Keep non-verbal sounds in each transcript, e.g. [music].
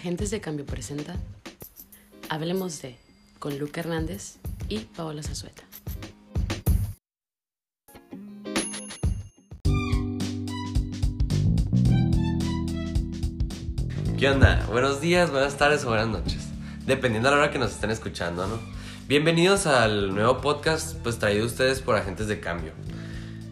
Agentes de Cambio presenta Hablemos de con Luca Hernández y Paola Zazueta. ¿Qué onda? Buenos días, buenas tardes o buenas noches. Dependiendo de la hora que nos estén escuchando, ¿no? Bienvenidos al nuevo podcast, pues traído a ustedes por Agentes de Cambio.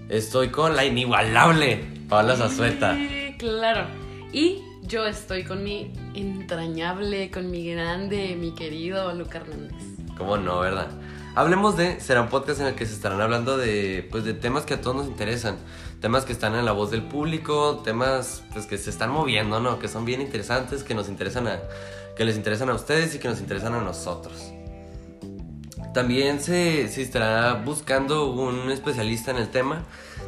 Estoy con la inigualable Paola Zazueta. Sí, claro. Y yo estoy con mi entrañable, con mi grande, mi querido Luca Hernández. ¿Cómo no, verdad? Hablemos de, será un podcast en el que se estarán hablando de, pues, de temas que a todos nos interesan, temas que están en la voz del público, temas pues, que se están moviendo, ¿no? Que son bien interesantes, que nos interesan a, que les interesan a ustedes y que nos interesan a nosotros. También se, se estará buscando un especialista en el tema,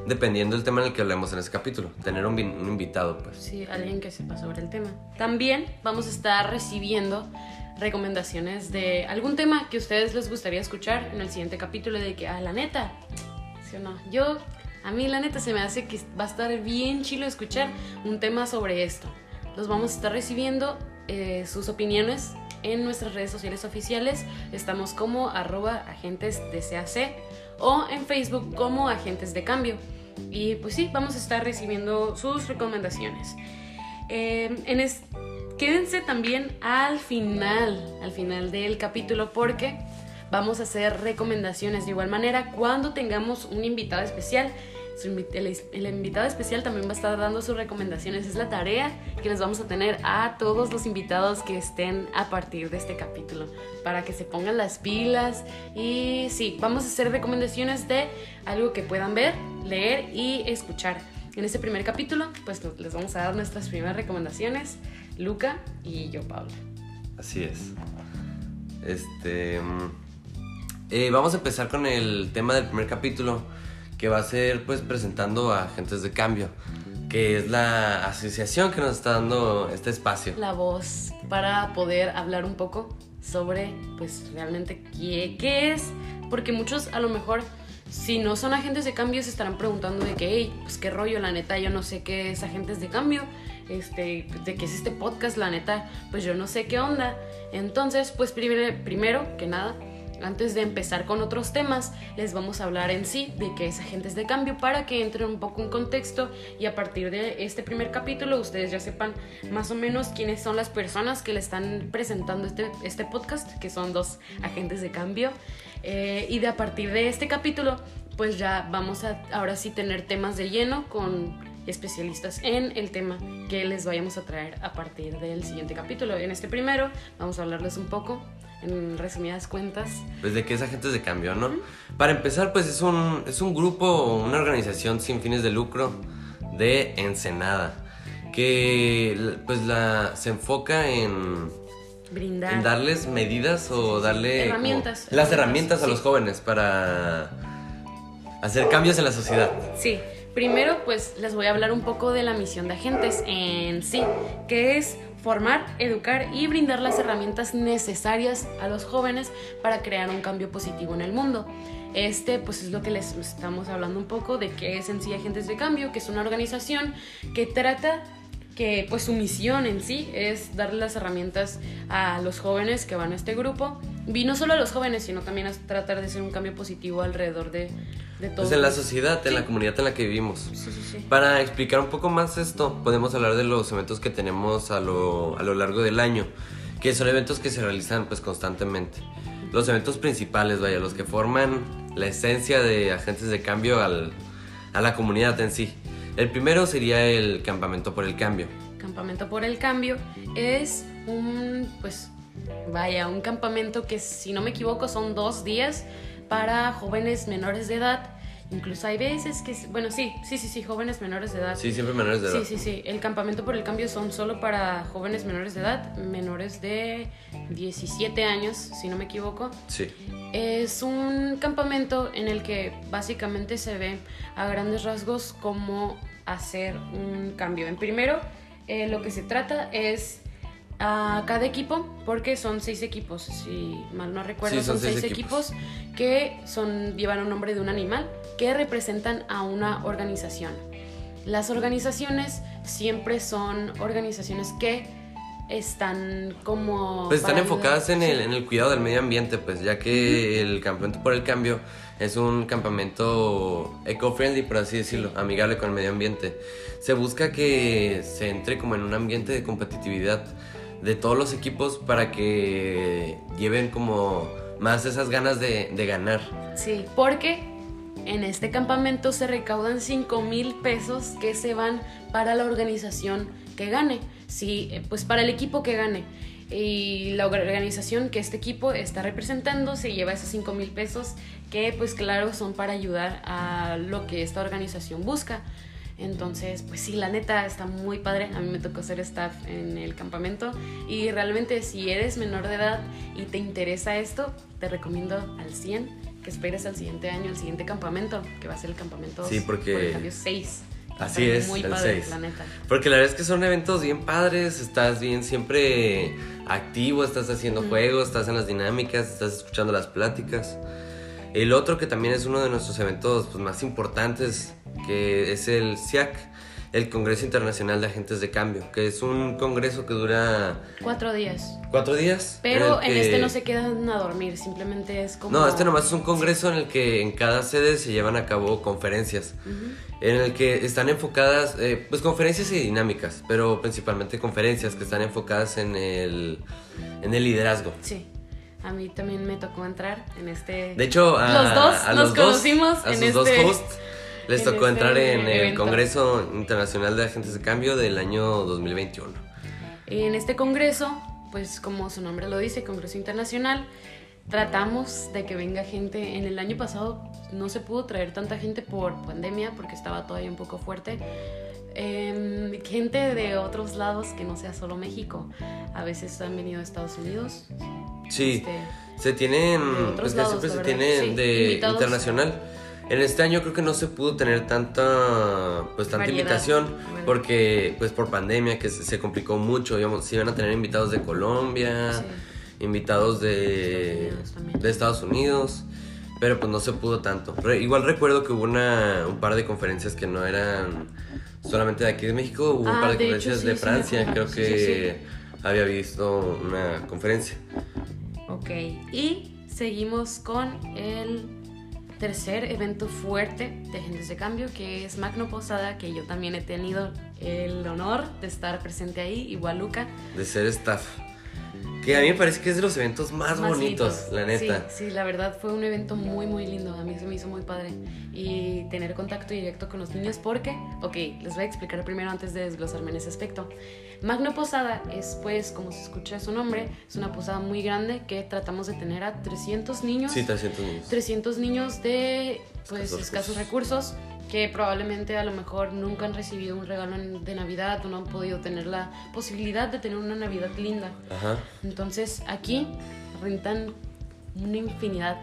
dependiendo del tema en el que hablemos en ese capítulo. Tener un, vi- un invitado, pues. Sí, alguien que sepa sobre el tema. También vamos a estar recibiendo recomendaciones de algún tema que a ustedes les gustaría escuchar en el siguiente capítulo de que, ah, la neta, ¿sí o no? Yo, a mí la neta se me hace que va a estar bien chilo escuchar un tema sobre esto. Los vamos a estar recibiendo eh, sus opiniones en nuestras redes sociales oficiales. Estamos como arroba agentes de CAC o en Facebook como agentes de cambio. Y pues sí, vamos a estar recibiendo sus recomendaciones. Eh, en es- quédense también al final, al final del capítulo, porque vamos a hacer recomendaciones de igual manera cuando tengamos un invitado especial. El, invitado especial también va a estar dando sus recomendaciones. Es la tarea que les vamos a tener a todos los invitados que estén a partir de este capítulo para que se pongan las pilas. Y sí, vamos a hacer recomendaciones de algo que puedan ver, leer y escuchar. En este primer capítulo, pues les vamos a dar nuestras primeras recomendaciones, Luca y yo, Paula. Así es. Este. mm, eh, vamos a empezar con el tema del primer capítulo, que va a ser, pues, presentando a Agentes de Cambio, que es la asociación que nos está dando este espacio. La voz para poder hablar un poco sobre, pues, realmente qué, qué es, porque muchos a lo mejor, si no son agentes de cambio, se estarán preguntando de que, hey, pues, qué rollo, la neta, yo no sé qué es agentes de cambio, este, de qué es este podcast, la neta, pues yo no sé qué onda. Entonces, pues, primero, primero que nada, antes de empezar con otros temas, les vamos a hablar en sí de qué es agentes de cambio para que entren un poco en contexto y a partir de este primer capítulo ustedes ya sepan más o menos quiénes son las personas que le están presentando este, este podcast, que son dos agentes de cambio. Eh, y de a partir de este capítulo, pues ya vamos a ahora sí tener temas de lleno con especialistas en el tema que les vayamos a traer a partir del siguiente capítulo. En este primero vamos a hablarles un poco, en resumidas cuentas, Pues de qué es Agentes de Cambio, ¿no? Para empezar, pues es un, es un grupo, una organización sin fines de lucro de Ensenada, que pues la, se enfoca en brindar. en darles medidas o darle como Herramientas. las herramientas a Sí. los jóvenes para hacer cambios en la sociedad. Sí, primero pues les voy a hablar un poco de la misión de agentes en sí, que es formar, educar y brindar las herramientas necesarias a los jóvenes para crear un cambio positivo en el mundo. Este pues es lo que les estamos hablando un poco de qué es en sí Agentes de Cambio, que es una organización que trata que pues su misión en sí es darle las herramientas a los jóvenes que van a este grupo y no solo a los jóvenes sino también a tratar de hacer un cambio positivo alrededor de, de todo Pues en la sociedad, en Sí. la comunidad en la que vivimos. Sí, sí, sí. Para explicar un poco más esto, podemos hablar de los eventos que tenemos a lo, a lo largo del año, que son eventos que se realizan pues constantemente. Los eventos principales, vaya, los que forman la esencia de agentes de cambio al- a la comunidad en sí. El primero sería el campamento por el cambio. Campamento por el Cambio es un, pues, vaya, un campamento que si no me equivoco son dos días para jóvenes menores de edad. Incluso hay veces que, bueno, sí, sí, sí, sí, jóvenes menores de edad. Sí, siempre menores de edad. Sí, sí, sí. El campamento por el cambio son solo para jóvenes menores de edad, menores de 17 años, si no me equivoco. Sí. Es un campamento en el que básicamente se ve a grandes rasgos cómo hacer un cambio. En primero, eh, lo que se trata es a cada equipo, porque son seis equipos, si mal no recuerdo, Sí, son son, seis, seis equipos. que son, llevan un nombre de un animal que representan a una organización. Las organizaciones siempre son organizaciones que están como... Pues están enfocadas en el, en el cuidado del medio ambiente, pues ya que el campamento por el cambio es un campamento eco-friendly, por así decirlo, amigable con el medio ambiente. Se busca que se entre como en un ambiente de competitividad de todos los equipos para que lleven como más esas ganas de, ganar. Sí, porque en este campamento se recaudan 5 mil pesos que se van para la organización que gane. Sí, eh, pues para el equipo que gane. Y la organización que este equipo está representando se lleva esos 5 mil pesos que pues claro son para ayudar a lo que esta organización busca. Entonces, pues sí, la neta está muy padre. A mí me tocó ser staff en el campamento y realmente si eres menor de edad y te interesa esto, te recomiendo al 100 que esperes al siguiente año, al siguiente campamento, que va a ser el campamento Sí, porque- por el cambio 6. Así es, muy el padre, 6. la neta. Porque la verdad es que son eventos bien padres, estás bien siempre activo, estás haciendo juegos, estás en las dinámicas, estás escuchando las pláticas. El otro que también es uno de nuestros eventos pues, más importantes, que es el CIAC, el Congreso Internacional de Agentes de Cambio, que es un congreso que dura Cuatro días. cuatro días. Pero en que- este no se quedan a dormir, simplemente es como... No, este nomás es un congreso en el que en cada sede se llevan a cabo conferencias, en el que están enfocadas, eh, pues conferencias y dinámicas, pero principalmente conferencias que están enfocadas en el, en el liderazgo. Sí. A mí también me tocó entrar en este... De hecho, a los dos a nos los dos- conocimos a en sus dos este- hosts les en tocó este entrar en el. Congreso Internacional de Agentes de Cambio del año 2021. En este congreso, pues como su nombre lo dice, Congreso Internacional, tratamos de que venga gente. En el año pasado no se pudo traer tanta gente por pandemia porque estaba todavía un poco fuerte. Em, gente de otros lados que no sea solo México. A veces han venido de Estados Unidos. Sí, Este, se tienen, pues lados, siempre se verdad, tienen sí, de invitados. internacional. En este año creo que no se pudo tener tanta, pues tanta Variedad, invitación variedad. porque, pues por pandemia que se, se complicó mucho, digamos, se iban a tener invitados de Colombia, Sí. Invitados Estados de Unidos también. de Estados Unidos, pero pues no se pudo tanto. Re- igual recuerdo que hubo una, un par de conferencias que no eran solamente de aquí de México, hubo un Ah, par de, de hecho, conferencias sí, de sí me Francia, acuerdo. creo Sí, que sí, había visto una conferencia. Ok, y seguimos con el tercer evento fuerte de Agentes de Cambio, que es Magno Posada, que yo también he tenido el honor de estar presente ahí, igual Luca. de ser staff. Que a mí me parece que es de los eventos más, Más bonitos, la neta. Sí, sí, la verdad fue un evento muy, muy lindo. A mí se me hizo muy padre. Y tener contacto directo con los niños, porque, ok, les voy a explicar primero antes de desglosarme en ese aspecto. Magno Posada es, pues, como se escucha su nombre, es una posada muy grande que tratamos de tener a 300 niños. Sí, 300 niños. 300 niños de pues Escasos escasos recursos que probablemente a lo mejor nunca han recibido un regalo de Navidad o no han podido tener la posibilidad de tener una Navidad linda. Ajá. Entonces aquí rentan una infinidad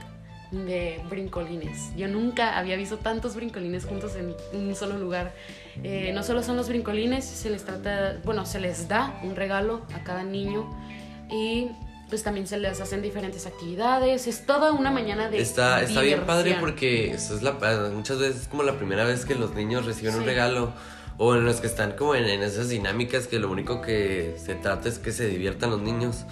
de brincolines. Yo nunca había visto tantos brincolines juntos en un solo lugar. Eh, no solo son los brincolines, se les trata, bueno, se les da un regalo a cada niño y pues también se les hacen diferentes actividades. Es toda una mañana de Está, está bien padre porque eso es la, muchas veces es como la primera vez que los niños reciben un Sí. regalo o en los que están como en, en esas dinámicas que lo único que se trata es que se diviertan los niños.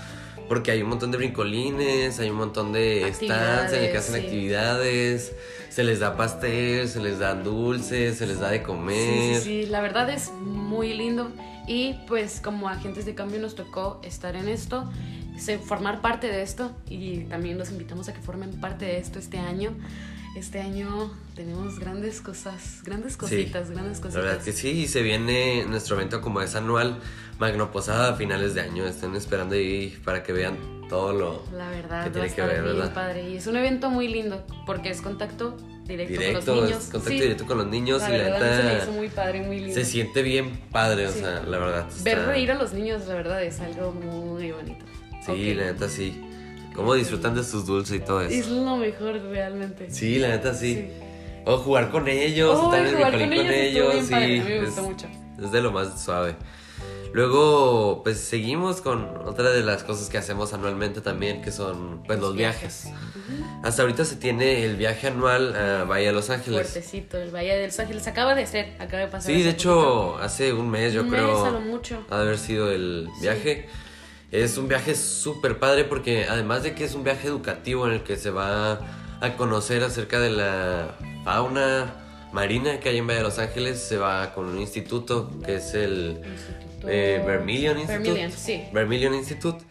Porque hay un montón de brincolines, hay un montón de stands en el que hacen sí. actividades, se les da pastel, se les da dulces, se les da de comer. Sí, sí, la verdad es muy lindo y pues como agentes de cambio nos tocó estar en esto, formar parte de esto y también los invitamos a que formen parte de esto este año. Este año tenemos grandes cosas, grandes cositas, grandes La cositas. verdad que sí, y se viene nuestro evento como es anual, Magno Posada a finales de año. Estén esperando ahí para que vean todo lo La verdad, que tiene que ver, ¿verdad? padre. Y es un evento muy lindo porque es contacto directo, directo, con los niños. contacto Sí, directo con los niños la y la verdad a mí se neta hizo muy padre, muy lindo. se siente bien padre, o Sí. sea, la verdad. Ver está- reír a los niños, la verdad, es algo muy bonito. Sí, Ok. la neta sí. Cómo disfrutan de sus dulces y todo Es eso. lo mejor realmente. Sí, la neta sí. Sí. O jugar con ellos, Oh, estar en el con con ellos ellos, bien padre, sí. a mí me es- gustó mucho. Es de lo más suave. Luego, pues seguimos con otra de las cosas que hacemos anualmente también, que son pues los viajes. Hasta ahorita se tiene el viaje anual a Bahía de Los Ángeles. Fuertecito, el Valle de Los Ángeles acaba de ser, acaba de pasar. Sí, de poquito. hecho, hace un mes yo Un creo mes a lo mucho. ha de haber sido el viaje. Es un viaje súper padre porque además de que es un viaje educativo en el que se va a conocer acerca de la fauna marina que hay en Valle de Los Ángeles, se va con un instituto que es el Instituto- eh, Vermilion Institute. Vermilion, sí. Vermilion Institute,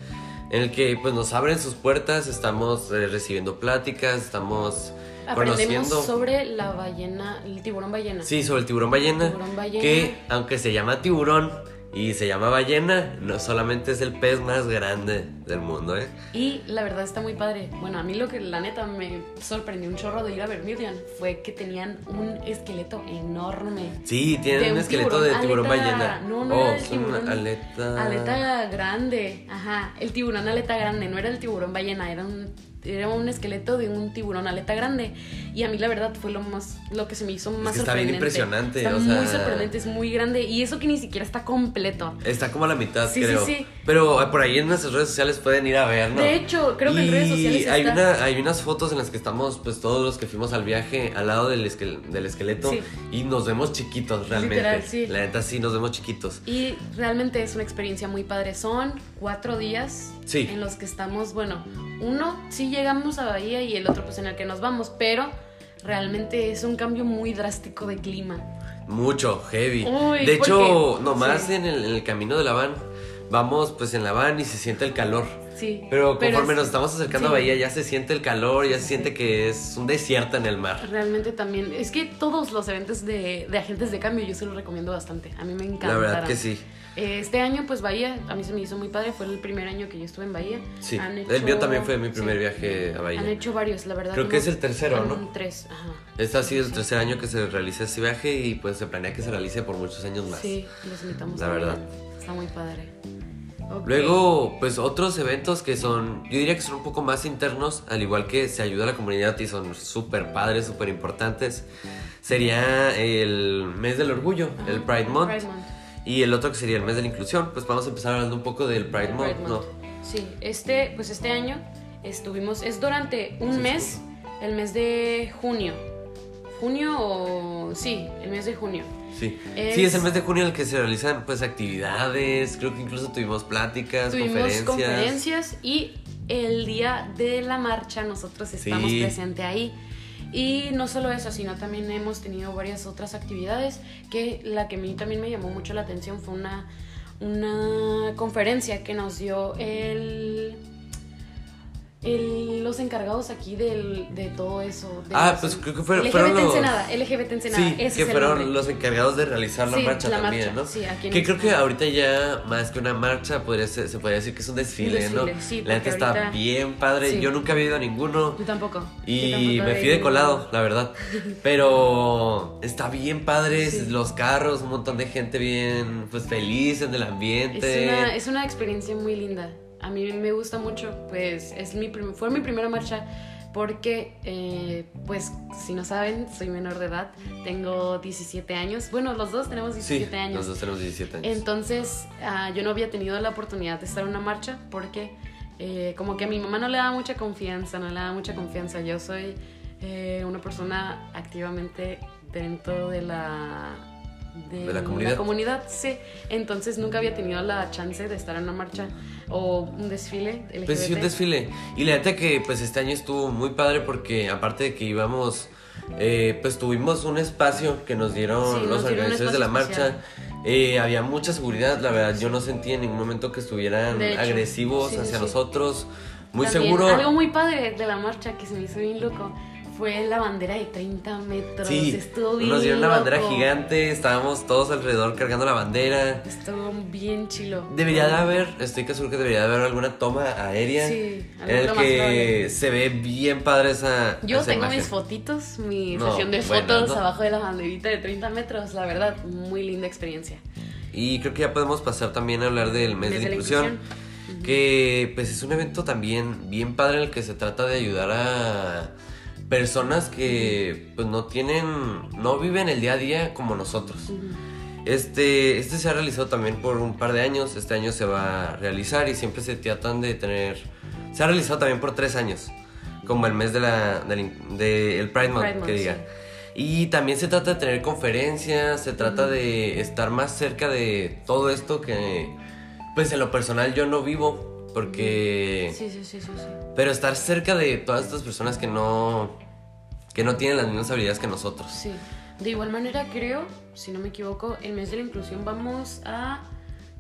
en el que pues nos abren sus puertas, estamos eh, recibiendo pláticas, estamos Aprendemos conociendo... sobre la ballena, el tiburón ballena. Sí, sobre el tiburón ballena, Tiburón ballena. que aunque se llama tiburón y se llama ballena, no solamente es el pez más grande del mundo, ¿eh? Y la verdad está muy padre. Bueno, a mí lo que la neta me sorprendió un chorro de ir a Vermilion fue que tenían un esqueleto enorme. Sí, tienen un, esqueleto de tiburón aleta- ballena. no, no oh, era el una aleta. Aleta grande, ajá. El tiburón aleta grande, no era el tiburón ballena, era un, era un esqueleto de un tiburón aleta grande. Y a mí la verdad fue lo más, lo que se me hizo más que está bien impresionante, Está o muy sea- sorprendente, es muy grande. Y eso que ni siquiera está completo. Está como a la mitad, Sí, sí, creo. sí. Pero eh, por ahí en nuestras redes sociales pueden ir a ver, ¿no? De hecho, creo que en redes sociales hay, está. una, hay unas fotos en las que estamos, pues todos los que fuimos al viaje al lado del, esquel- del esqueleto Sí. y nos vemos chiquitos realmente. Literal, sí. La neta sí, nos vemos chiquitos. Y realmente es una experiencia muy padre. Son cuatro días Sí. en los que estamos, bueno, uno sí llegamos a Bahía y el otro pues en el que nos vamos, pero realmente es un cambio muy drástico de clima. Mucho, heavy. Uy, de hecho, nomás sí. en, el, en el camino de la van, vamos pues en la van y se siente el calor. Sí. Pero conforme es- nos estamos acercando sí. a Bahía ya se siente el calor, ya se siente que es un desierto en el mar. Realmente también, es que todos los eventos de, de agentes de cambio yo se los recomiendo bastante. A mí me encanta. La verdad que sí. Este año, pues Bahía, a mí se me hizo muy padre. Fue el primer año que yo estuve en Bahía. Sí. El mío también fue mi primer sí. viaje a Bahía. Han hecho varios, la verdad. Creo que es el tercero, ¿no? Tres, ajá. Este ha sido el tercer año que se realiza este viaje y pues se planea que se realice por muchos años más. Sí, los invitamos La a verdad. Está muy padre. Luego, pues otros eventos que son, yo diría que son un poco más internos, al igual que se ayuda a la comunidad y son súper padres, súper importantes, sería el mes del orgullo, el Pride Month, Pride Month. y el otro que sería el mes de la inclusión. Pues vamos a empezar hablando un poco del Pride, Month, ¿no? Sí, este, pues este año estuvimos, es durante un Sí, mes, el mes de junio. ¿Junio o...? Sí, el mes de junio. Sí. Es- sí, es el mes de junio en el que se realizan pues actividades, creo que incluso tuvimos pláticas, Tuvimos conferencias. conferencias y el día de la marcha nosotros estamos Sí. presentes ahí. Y no solo eso, sino también hemos tenido varias otras actividades que la que a mí también me llamó mucho la atención fue una, una conferencia que nos dio el, el- los encargados aquí del, de todo eso. de Ah, los- pues creo que fueron- LGBT fueron los- Ensenada, LGBT Ensenada, Sí, ese que fueron los encargados de realizar la Sí, marcha la también, marcha, ¿no? sí, aquí que creo que ahorita ya más que una marcha podría ser- se podría decir que es un desfile, ¿no? sí, la porque está bien padre. Yo nunca había ido a ninguno Yo tampoco. yo y tampoco me fui de colado, la verdad. [laughs] Pero está bien padre, Sí. los carros, un montón de gente bien pues feliz en el ambiente. Es una, es una experiencia muy linda. A mí me gusta mucho, pues es mi fue mi primera marcha porque, eh, pues si no saben, soy menor de edad, tengo 17 años. Bueno, los dos tenemos Sí, 17 años. los dos tenemos 17 años. Entonces, ah, yo no había tenido la oportunidad de estar en una marcha porque eh, como que a mi mamá no le da mucha confianza, no le da mucha confianza. Yo soy eh, una persona activamente dentro de la... ¿De la comunidad? comunidad, sí. Entonces nunca había tenido la chance de estar en una marcha o un desfile LGBT. Pues sí, un desfile. Y la neta que pues este año estuvo muy padre porque aparte de que íbamos, eh, pues tuvimos un espacio que nos dieron Sí, nos los dieron un organizadores de la marcha. Eh, había mucha seguridad, la verdad yo no sentí en ningún momento que estuvieran De hecho, agresivos sí, hacia sí. nosotros. Muy También, seguro. Algo muy padre de la marcha que se me hizo bien loco fue la bandera de 30 metros. Sí, Estuvo bien nos dieron una bandera loco. gigante, estábamos todos alrededor cargando la bandera. Estuvo bien chilo. Debería de haber, estoy seguro que debería de haber alguna toma aérea Sí, en el que se ve bien padre esa Yo esa tengo imagen. mis fotitos, mi No, sesión de fotos ¿no? abajo de la banderita de 30 metros. La verdad, muy linda experiencia. Y creo que ya podemos pasar también a hablar del mes de la la inclusión. que pues es un evento también bien padre en el que se trata de ayudar a personas que pues no tienen, no viven el día a día como nosotros. Este, este se ha realizado también por un par de años, este año se va a realizar y siempre se tratan de tener, se ha realizado también por tres años, como el mes de la, del, de- el Pride Month, Pride Month, que diga. sí. Y también se trata de tener conferencias, se trata de estar más cerca de todo esto que, pues en lo personal yo no vivo, porque... Sí, sí, sí, sí, sí. Pero estar cerca de todas estas personas que no... que no tienen las mismas habilidades que nosotros. Sí. De igual manera, creo, si no me equivoco, el mes de la inclusión vamos a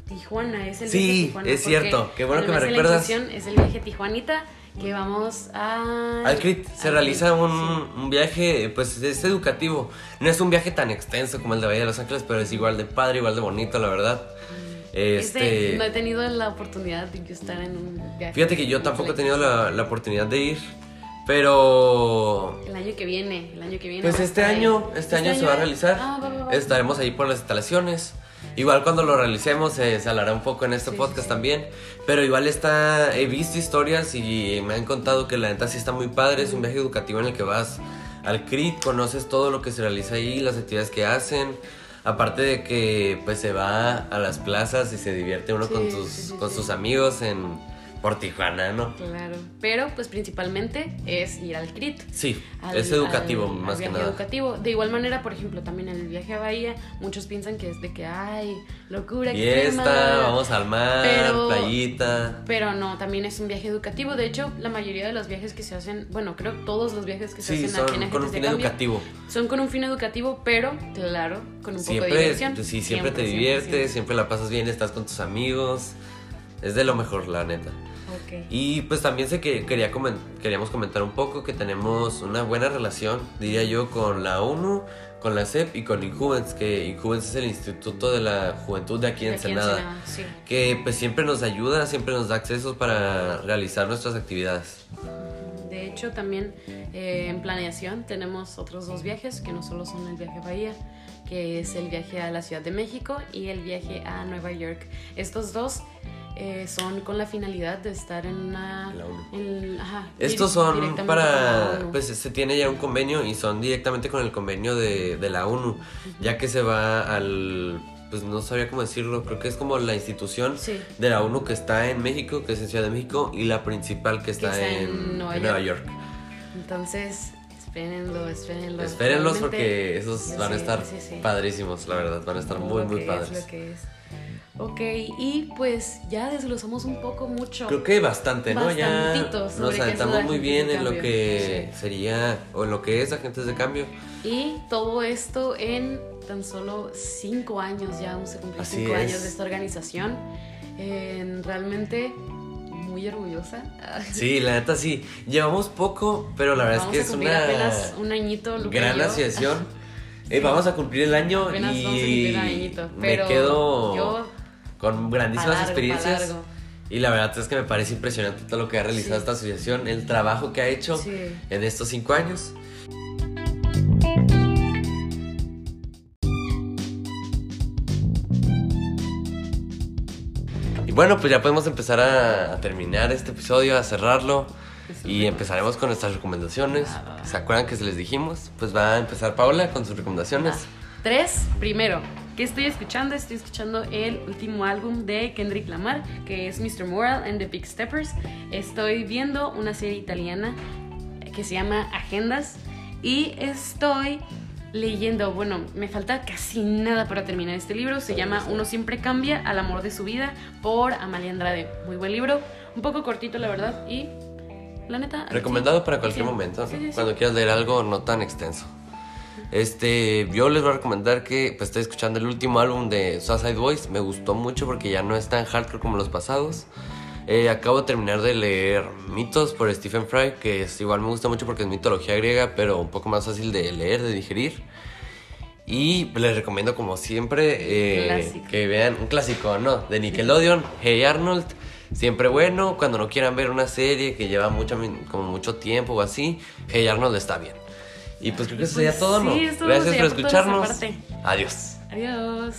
Tijuana. Es el Sí, viaje es cierto. Qué bueno el que me mes de la recuerdas. inclusión Es el viaje Tijuanita que vamos a. Al CRIT se al realiza CRIT, un, sí. un viaje, pues es educativo. No es un viaje tan extenso como el de Bahía de Los Ángeles, pero es igual de padre, igual de bonito, la verdad. Este, Este, no he tenido la oportunidad de estar en un viaje. fíjate que yo tampoco he tenido la, la oportunidad de ir, pero El año que viene, el año que viene. pues va a este ahí. año, este año se va a realizar. Ah, va, va, va. Estaremos ahí por las instalaciones. Igual cuando lo realicemos eh, se hablará un poco en este Sí, podcast sí. también. Pero igual está, he visto historias y me han contado que la neta sí está muy padre. Es un viaje educativo en el que vas al CRIT, conoces todo lo que se realiza ahí, las actividades que hacen. Aparte de que pues se va a las plazas y se divierte uno Sí, con, sí, sí, con sus amigos en por Tijuana, ¿no? Claro. Pero pues principalmente es ir al CRIT. Sí, al- es educativo al- al más que viaje nada. educativo. De igual manera, por ejemplo, también el viaje a Bahía, muchos piensan que es de que hay locura Fiesta, extrema. vamos al mar, Pero- playita. Pero no, también es un viaje educativo. De hecho, la mayoría de los viajes que se hacen, bueno, creo todos los viajes que se Sí, hacen son aquí en con un Agentes fin de Cambio educativo. son con un fin educativo, pero claro, con un poco de diversión. sí, siempre, te siempre, diviertes, siempre. siempre la pasas bien, estás con tus amigos. Es de lo mejor, la neta. Y pues también sé que quería queríamos comentar un poco que tenemos una buena relación, diría yo, con la ONU, con la CEP y con Injuvens, que Injuvens es el Instituto de la Juventud de aquí en De aquí en Ensenada, Ensenada, sí. que pues siempre nos ayuda, siempre nos da accesos para realizar nuestras actividades. De hecho, también eh, en planeación tenemos otros dos viajes que no solo son el viaje a Bahía, que es el viaje a la Ciudad de México y el viaje a Nueva York. Estos dos eh, son con la finalidad de estar en una... La ONU. en- ajá, Estos son para, ONU. pues se tiene ya un convenio y son directamente con el convenio de, de la ONU, ya que se va al, pues no sabría cómo decirlo, creo que es como la institución Sí. de la ONU que está en México, que es en Ciudad de México, y la principal que está, en, en Nueva en Nueva York. York. Entonces, espérenlo, espérenlo. Espérenlos porque esos van a estar sí, sí. padrísimos, la verdad, van a estar muy, muy que es, padres. lo que es. Ok, y pues ya desglosamos un poco mucho. Creo que bastante, ¿no? Ya nos de muy bien en lo que Sí. sería, o en lo que es agentes de cambio. Y todo esto en tan solo cinco años, ya vamos a cumplir Así cinco es. años de esta organización. Eh, realmente muy orgullosa. [laughs] Sí, la neta sí. Llevamos poco, pero la verdad Vamos es que a es una apenas un añito, Luca gran asociación. [laughs] Eh, vamos a cumplir el año Apenas y vamos a cumplir un añito, me quedo yo con grandísimas largo, experiencias. Y la verdad es que me parece impresionante todo lo que ha realizado Sí. esta asociación, el trabajo que ha hecho Sí. en estos cinco años. Y bueno, pues ya podemos empezar a, a terminar este episodio, a cerrarlo. Y empezaremos con nuestras recomendaciones. Ah. ¿Se acuerdan que se les dijimos? Pues va a empezar Paola con sus recomendaciones. Ah, Tres, primero, ¿qué estoy escuchando? Estoy escuchando el último álbum de Kendrick Lamar, que es Mr. Moral and the Big Steppers. Estoy viendo una serie italiana que se llama Agendas y estoy leyendo, bueno, me falta casi nada para terminar este libro. Se llama Uno siempre cambia al amor de su vida por Amalia Andrade. Muy buen libro, un poco cortito la verdad y la neta... Recomendado para cualquier sí, momento, sí, sí. cuando quieras leer algo no tan extenso. Este, yo les voy a recomendar que pues, estoy escuchando el último álbum de Suicide Boys. Me gustó mucho porque ya no es tan hardcore como los pasados. Eh, acabo de terminar de leer Mitos por Stephen Fry, que es, igual me gusta mucho porque es mitología griega, pero un poco más fácil de leer, de digerir. Y les recomiendo, como siempre, eh, que vean un clásico, ¿no? De Nickelodeon, [laughs] Hey Arnold. Siempre bueno, cuando no quieran ver una serie que lleva mucho, como mucho tiempo o así, Hey Arnold está bien. Y pues creo que eso Pues sería todo, ¿no? sí, Gracias sería por escucharnos. Adiós. Adiós.